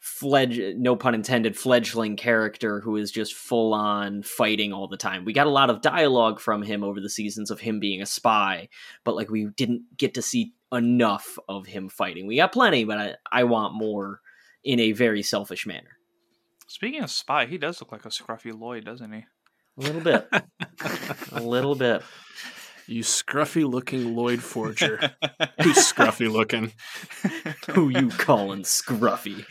Speaker 5: fledge no pun intended fledgling character who is just full on fighting all the time. We got a lot of dialogue from him over the seasons of him being a spy, but like we didn't get to see enough of him fighting. We got plenty, but I, I want more in a very selfish manner.
Speaker 2: Speaking of spy, he does look like a scruffy Lloyd, doesn't he?
Speaker 5: A little bit. *laughs* a little bit.
Speaker 4: You scruffy looking Lloyd Forger. *laughs* Who's scruffy looking? *laughs*
Speaker 5: Who you calling scruffy?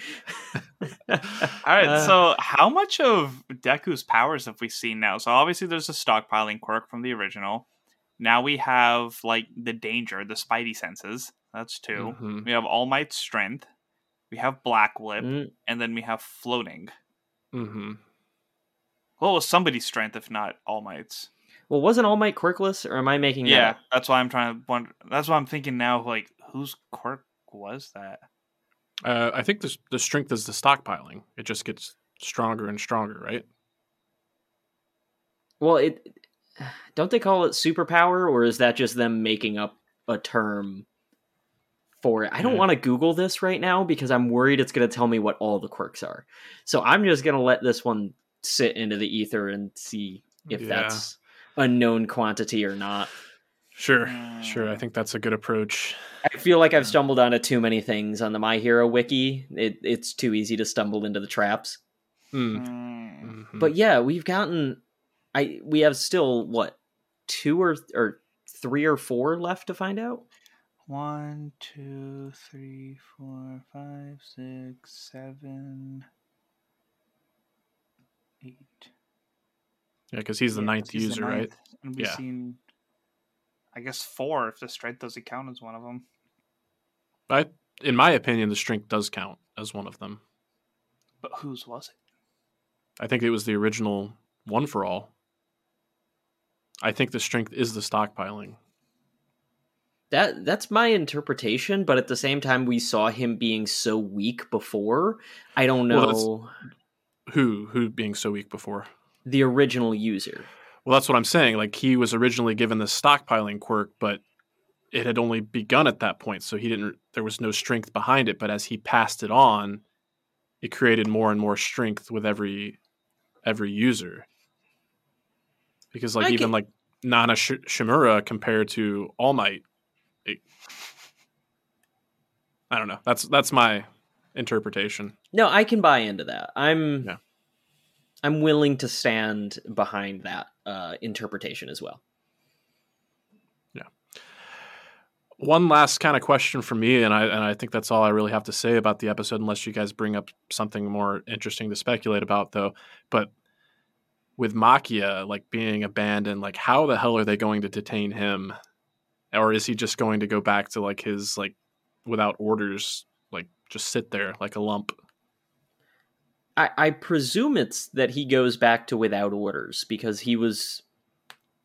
Speaker 2: All right,
Speaker 5: Uh,
Speaker 2: so how much of Deku's powers have we seen now? So obviously there's a stockpiling quirk from the original. Now we have like the danger, the spidey senses. That's 2
Speaker 4: Mhm.
Speaker 2: We have All Might's strength. We have Black Whip,
Speaker 5: Mm,
Speaker 2: and then we have floating.
Speaker 4: Mm-hmm.
Speaker 2: What was somebody's strength if not All Might's?
Speaker 5: Well, wasn't All Might quirkless, or am I making that
Speaker 2: Yeah,
Speaker 5: up?
Speaker 2: that's why I'm trying to wonder. That's why I'm thinking now. Like, whose quirk was that?
Speaker 4: Uh, I think the the strength is the stockpiling. It just gets stronger and stronger, right?
Speaker 5: Well, it don't they call it superpower, or is that just them making up a term for it? I don't
Speaker 4: Yeah.
Speaker 5: want to Google this right now because I'm worried it's going to tell me what all the quirks are. So I'm just going to let this one sit into the ether and see if
Speaker 4: Yeah.
Speaker 5: that's a known quantity or not.
Speaker 4: Sure, sure. I
Speaker 2: Mm.
Speaker 4: think that's a good approach.
Speaker 5: I feel like I've stumbled onto too many things on the My Hero wiki. It, it's too easy to stumble into the traps.
Speaker 4: Mm.
Speaker 2: Mm.
Speaker 4: Mhm.
Speaker 5: But yeah, we've gotten I we have still what two or or three or four left to find out.
Speaker 2: One, two, three, four, five, six, seven, eight.
Speaker 4: Yeah, because he's the
Speaker 2: Yeah,
Speaker 4: ninth
Speaker 2: he's the
Speaker 4: user, right?
Speaker 2: And we've
Speaker 4: Yeah.
Speaker 2: seen, I guess, four if the strength doesn't count as one of them.
Speaker 4: I, in my opinion, the strength does count as one of them.
Speaker 2: But whose was it?
Speaker 4: I think it was the original one for all. I think the strength is the stockpiling.
Speaker 5: That that's my interpretation, but at the same time we saw him being so weak before. I don't know
Speaker 4: Well, Who who being so weak before?
Speaker 5: The original user.
Speaker 4: Well, that's what I'm saying. Like he was originally given the stockpiling quirk, but it had only begun at that point, so he didn't. There was no strength behind it. But as he passed it on, it created more and more strength with every every user. Because like even like Nana Sh- Shimura compared to All Might, it, I don't know. That's that's my interpretation.
Speaker 5: No, I can buy into that. I'm
Speaker 4: Yeah.
Speaker 5: I'm willing to stand behind that uh, interpretation as well. Yeah.
Speaker 4: One last kind of question for me, and I and I think that's all I really have to say about the episode, unless you guys bring up something more interesting to speculate about, though. But with Machia like being abandoned, like how the hell are they going to detain him, or is he just going to go back to like his like without orders, like just sit there like a lump?
Speaker 5: I, I presume it's that he goes back to without orders because he was,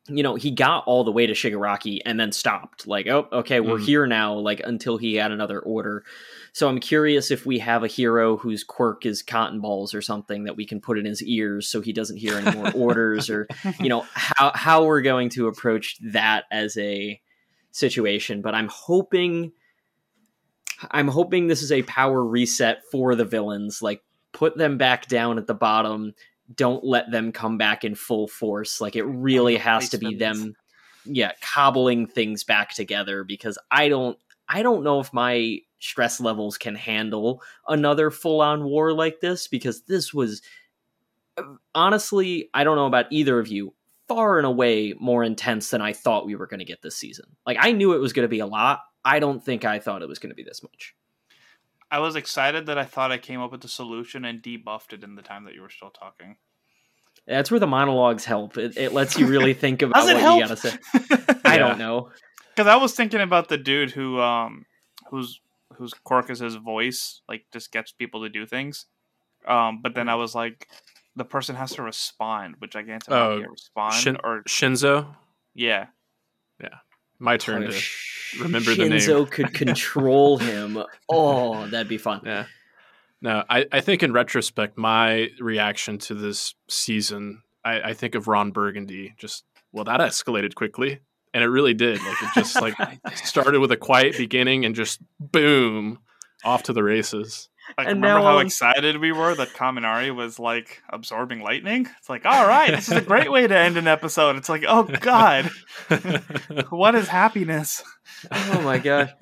Speaker 5: you know, he got all the way to Shigaraki and then stopped. Like, oh, okay, we're
Speaker 4: Mhm.
Speaker 5: here now. Like until he had another order. So I'm curious if we have a hero whose quirk is cotton balls or something that we can put in his ears so he doesn't hear any more orders, or you know *laughs* how how we're going to approach that as a situation. But I'm hoping. I'm hoping this is a power reset for the villains. Like put them back down at the bottom. Don't let them come back in full force. Like it really has to be them, yeah, cobbling things back together. Because I don't, I don't know if my stress levels can handle another full on war like this. Because this was, honestly, I don't know about either of you. Far and away more intense than I thought we were going to get this season. Like I knew it was going to be a lot. I don't think I thought it was going to be this much.
Speaker 2: I was excited that I thought I came up with the solution and debuffed it in the time that you were still talking.
Speaker 5: That's where the monologues help. It, it lets you really think *laughs* about
Speaker 2: Does it
Speaker 5: what
Speaker 2: help?
Speaker 5: you gotta say. *laughs* I don't know.
Speaker 2: Because I was thinking about the dude who, um, whose whose quirk is his voice, like just gets people to do things. Um, but then I was like, the person has to respond, which I can't tell
Speaker 4: Oh,
Speaker 2: oh, respond
Speaker 4: Shin-
Speaker 2: or
Speaker 4: Shinzo,
Speaker 2: yeah.
Speaker 4: My turn
Speaker 5: Oh,
Speaker 4: to
Speaker 5: Sh-
Speaker 4: remember the name.
Speaker 5: Shinzo could control him. *laughs* Oh, that'd be fun.
Speaker 4: Yeah. No, I, I think in retrospect, my reaction to this season, I, I think of Ron Burgundy. Just well, that escalated quickly. and it really did. Like it just like *laughs* started with a quiet beginning and just boom off to the races. *laughs*
Speaker 2: Like,
Speaker 5: And
Speaker 2: remember
Speaker 5: now
Speaker 2: how
Speaker 5: on-
Speaker 2: excited we were that Kaminari was like absorbing lightning? It's like, all right, this is a great way to end an episode. It's like, oh god, *laughs* what is happiness?
Speaker 5: Oh my gosh. *laughs*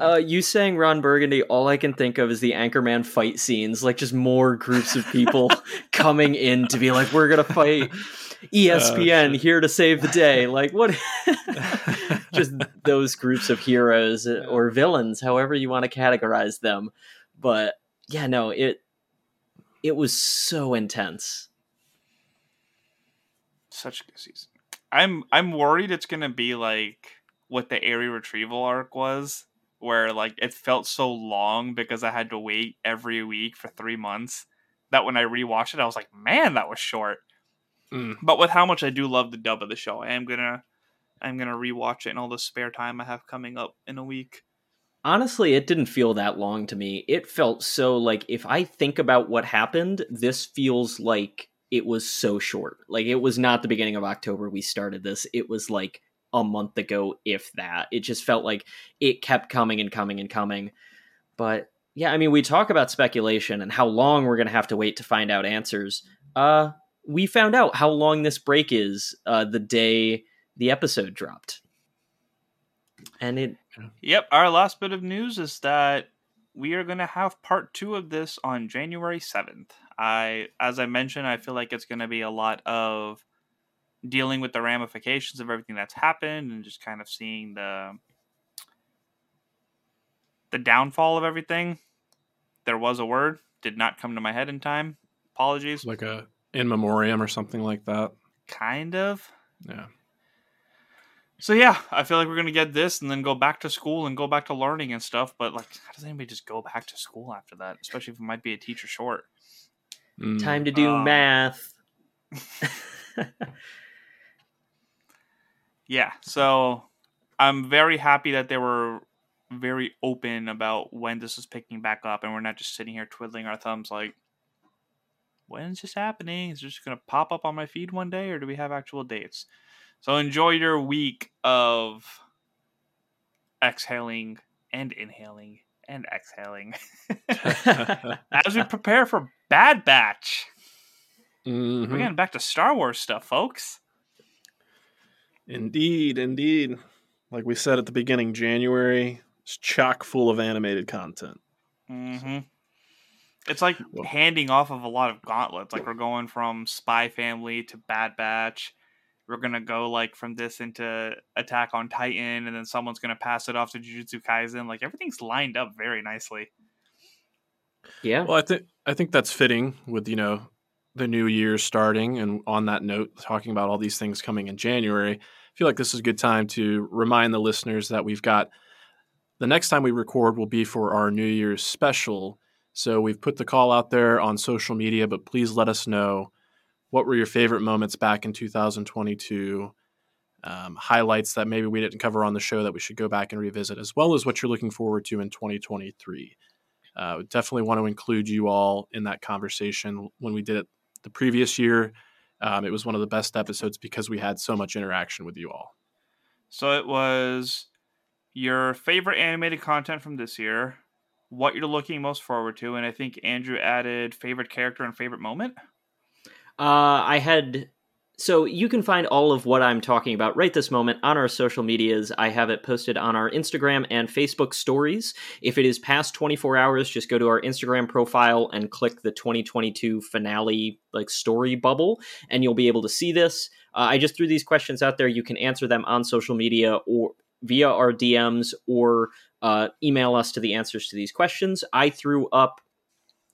Speaker 5: Uh, you saying Ron Burgundy, all I can think of is the Anchorman fight scenes, like just more groups of people coming in to be like, we're gonna fight ESPN
Speaker 4: shit.
Speaker 5: here to save the day. Like what? just those groups of heroes uh, or villains, however you want to categorize them. But yeah, no, it it was so intense.
Speaker 2: Such a good season. I'm I'm worried it's gonna be like what the Eri retrieval arc was, where like it felt so long because I had to wait every week for three months. That when I rewatched it, I was like, man, that was short.
Speaker 4: Mm.
Speaker 2: But with how much I do love the dub of the show, I am gonna I'm gonna rewatch it in all the spare time I have coming up in a week.
Speaker 5: Honestly, it didn't feel that long to me. It felt so like if I think about what happened, this feels like it was so short. Like it was not the beginning of October we started this. It was like a month ago, if that. It just felt like it kept coming and coming and coming. But yeah, I mean, we talk about speculation and how long we're going to have to wait to find out answers. Uh, we found out how long this break is uh, the day the episode dropped. And it
Speaker 2: Yep, our last bit of news is that we are going to have part 2 of this on January 7th. I as I mentioned, I feel like it's going to be a lot of dealing with the ramifications of everything that's happened and just kind of seeing the the downfall of everything. There was a word, did not come to my head in time. Apologies.
Speaker 4: like a in memoriam or something like that.
Speaker 2: Kind of.
Speaker 4: Yeah.
Speaker 2: So yeah, I feel like we're gonna get this and then go back to school and go back to learning and stuff. But like, how does anybody just go back to school after that? Especially if it might be a teacher short.
Speaker 4: Mm.
Speaker 5: time to do
Speaker 2: Um,
Speaker 5: math. *laughs*
Speaker 2: Yeah, so I'm very happy that they were very open about when this is picking back up, and we're not just sitting here twiddling our thumbs like, when's this happening? Is it just gonna pop up on my feed one day, or do we have actual dates? So enjoy your week of exhaling and inhaling and exhaling *laughs* as we *laughs* prepare for Bad Batch.
Speaker 4: Mhm.
Speaker 2: We're getting back to Star Wars stuff, folks.
Speaker 4: Indeed, indeed. Like we said at the beginning, January is chock full of animated content.
Speaker 2: hmm It's like
Speaker 4: Well-
Speaker 2: handing off of a lot of gauntlets. Like we're going from Spy Family to Bad Batch. We're gonna go like from this into Attack on Titan, and then someone's gonna pass it off to Jujutsu Kaisen. Like everything's lined up very nicely.
Speaker 5: yeah.
Speaker 4: Well, I think I think that's fitting with you know the new year starting, and on that note, talking about all these things coming in January. I feel like this is a good time to remind the listeners that we've got the next time we record will be for our New Year's special. So we've put the call out there on social media, but please let us know what were your favorite moments back in 2022. Um, highlights that maybe we didn't cover on the show that we should go back and revisit, as well as what you're looking forward to in 2023 uh, definitely want to include you all in that conversation. When we did it the previous year, um, it was one of the best episodes because we had so much interaction with you all.
Speaker 2: So it was your favorite animated content from this year, what you're looking most forward to, and I think Andrew added favorite character and favorite moment.
Speaker 5: Uh, I had. So you can find all of what I'm talking about right this moment on our social medias. I have it posted on our Instagram and Facebook stories. If it is past 24 hours, just go to our Instagram profile and click the 2022 finale like story bubble, and you'll be able to see this. Uh, I just threw these questions out there. You can answer them on social media or via our DMs or uh, email us to the answers to these questions. I threw up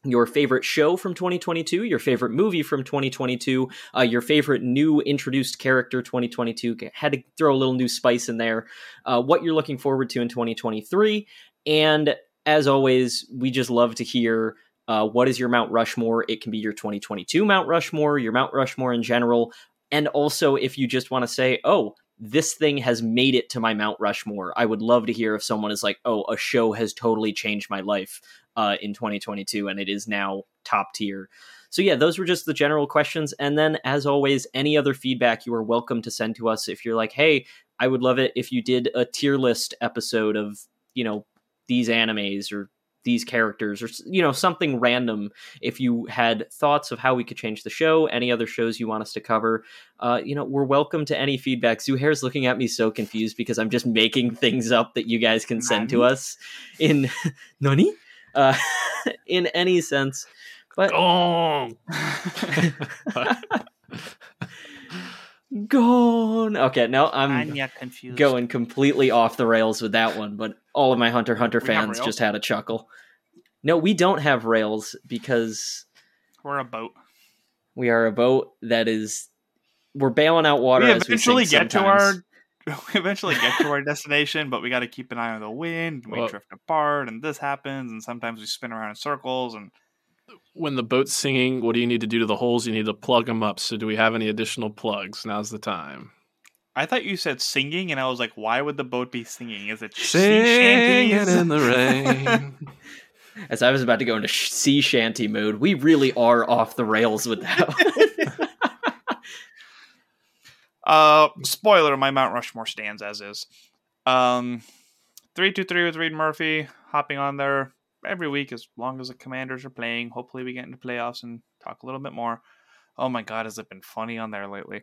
Speaker 5: your favorite show from 2022, your favorite movie from 2022, uh, your favorite new introduced character 2022. Had to throw a little new spice in there. Uh, what you're looking forward to in 2023. And as always, we just love to hear uh, what is your Mount Rushmore. It can be your 2022 Mount Rushmore, your Mount Rushmore in general. And also, if you just want to say, oh, this thing has made it to my Mount Rushmore. I would love to hear if someone is like, oh, a show has totally changed my life uh, in 2022 and it is now top tier. So, yeah, those were just the general questions. And then, as always, any other feedback you are welcome to send to us. If you're like, hey, I would love it if you did a tier list episode of, you know, these animes or these characters or you know something random if you had thoughts of how we could change the show any other shows you want us to cover uh, you know we're welcome to any feedback. Zuhair's looking at me so confused because i'm just making things up that you guys can send to us in *laughs* nani? Uh, *laughs* in any sense but
Speaker 4: oh. *laughs*
Speaker 5: gone. Okay, no, I'm
Speaker 2: Anya confused.
Speaker 5: going completely off the rails with that one, but all of my Hunter Hunter fans just had a chuckle. No, we don't have rails because
Speaker 2: We're a boat.
Speaker 5: we are a boat that is we're bailing out water
Speaker 2: we
Speaker 5: as we
Speaker 2: eventually
Speaker 5: sink
Speaker 2: get to our *laughs* we eventually get to our destination, but we got to keep an eye on the wind. And we
Speaker 4: Well-
Speaker 2: drift apart, and this happens, and sometimes we spin around in circles. And
Speaker 4: when the boat's singing, what do you need to do to the holes? You need to plug them up. So, do we have any additional plugs? Now's the time.
Speaker 2: I thought you said singing, and I was like, why would the boat be singing? Is it
Speaker 4: Singing
Speaker 2: shanties?
Speaker 4: in the *laughs* rain. *laughs*
Speaker 5: As I was about to go into sea shanty mode, we really are off the rails with that. *laughs*
Speaker 2: Uh, spoiler: my Mount Rushmore stands as is. Um, three two three with Reed Murphy hopping on there every week as long as the Commanders are playing. Hopefully, we get into playoffs and talk a little bit more. Oh my God, has it been funny on there lately?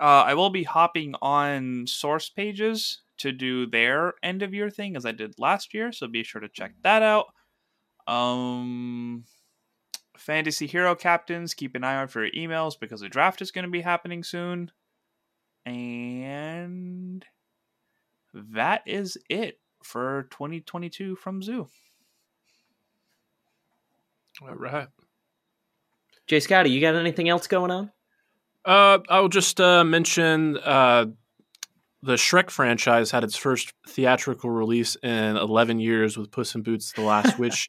Speaker 2: Uh, I will be hopping on source pages to do their end of year thing as I did last year, so be sure to check that out. Um, fantasy hero captains, keep an eye out for your emails because the draft is going to be happening soon. And that is it for 2022 from Zoo.
Speaker 4: All right.
Speaker 5: Jay Scotty, you got anything else going on?
Speaker 4: Uh, I'll just uh, mention uh, the Shrek franchise had its first theatrical release in 11 years with Puss in Boots: The Last *laughs* Witch,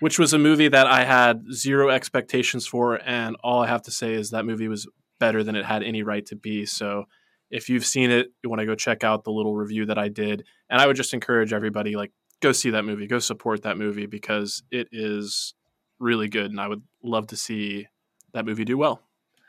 Speaker 4: which was a movie that I had zero expectations for, and all I have to say is that movie was better than it had any right to be. So, if you've seen it, you want to go check out the little review that I did, and I would just encourage everybody like go see that movie, go support that movie because it is really good, and I would love to see that movie do well.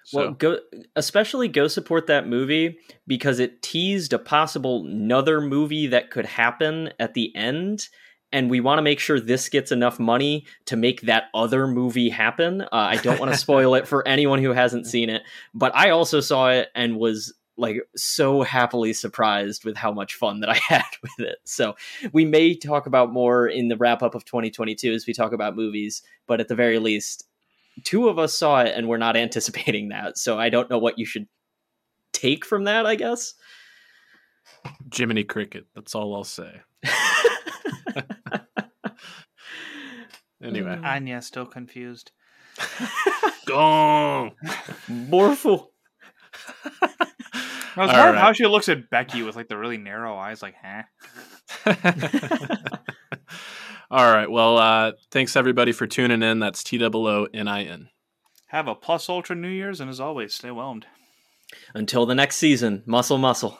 Speaker 4: So.
Speaker 5: Well, go especially go support that movie because it teased a possible another movie that could happen at the end, and we want to make sure this gets enough money to make that other movie happen. Uh, I don't want to *laughs* spoil it for anyone who hasn't seen it, but I also saw it and was like so happily surprised with how much fun that I *laughs* had with it. So we may talk about more in the wrap up of 2022 as we talk about movies, but at the very least, two of us saw it and we're not *laughs* anticipating that. So I don't know what you should take from that, I guess.
Speaker 4: Jiminy Cricket. That's all I'll say. *laughs* Anyway, mm.
Speaker 2: Anya still confused.
Speaker 4: gone.
Speaker 5: Morphle.
Speaker 2: I was
Speaker 4: All
Speaker 2: more of
Speaker 4: right.
Speaker 2: how she looks at Becky with like the really narrow eyes, like, huh? *laughs*
Speaker 4: all right. Well, uh, thanks everybody for tuning in. That's T O O N I N.
Speaker 2: Have a plus ultra New Year's, and as always, stay whelmed.
Speaker 5: Until the next season, muscle, muscle.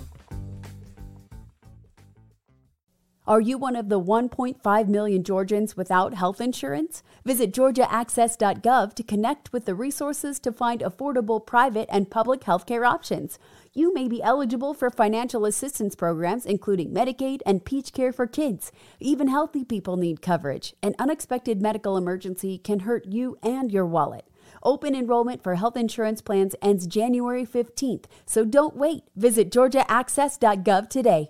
Speaker 1: Are you one of the 1.5 million Georgians without health insurance? Visit georgiaaccess.gov to connect with the resources to find affordable private and public healthcare options. You may be eligible for financial assistance programs including Medicaid and Peach Care for Kids. Even healthy people need coverage. An unexpected medical emergency can hurt you and your wallet. Open enrollment for health insurance plans ends January 15th, so don't wait. Visit georgiaaccess.gov today.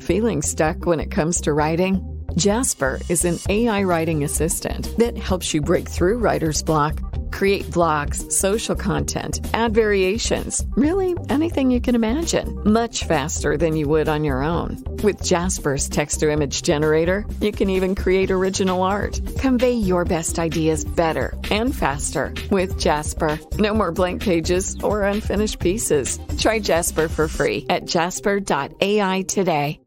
Speaker 6: Feeling stuck when it comes to writing? Jasper is an AI writing assistant that helps you break through writer's block. Create blogs, social content, add variations, really anything you can imagine, much faster than you would on your own. With Jasper's text to image generator, you can even create original art. Convey your best ideas better and faster with Jasper. No more blank pages or unfinished pieces. Try Jasper for free at jasper.ai today.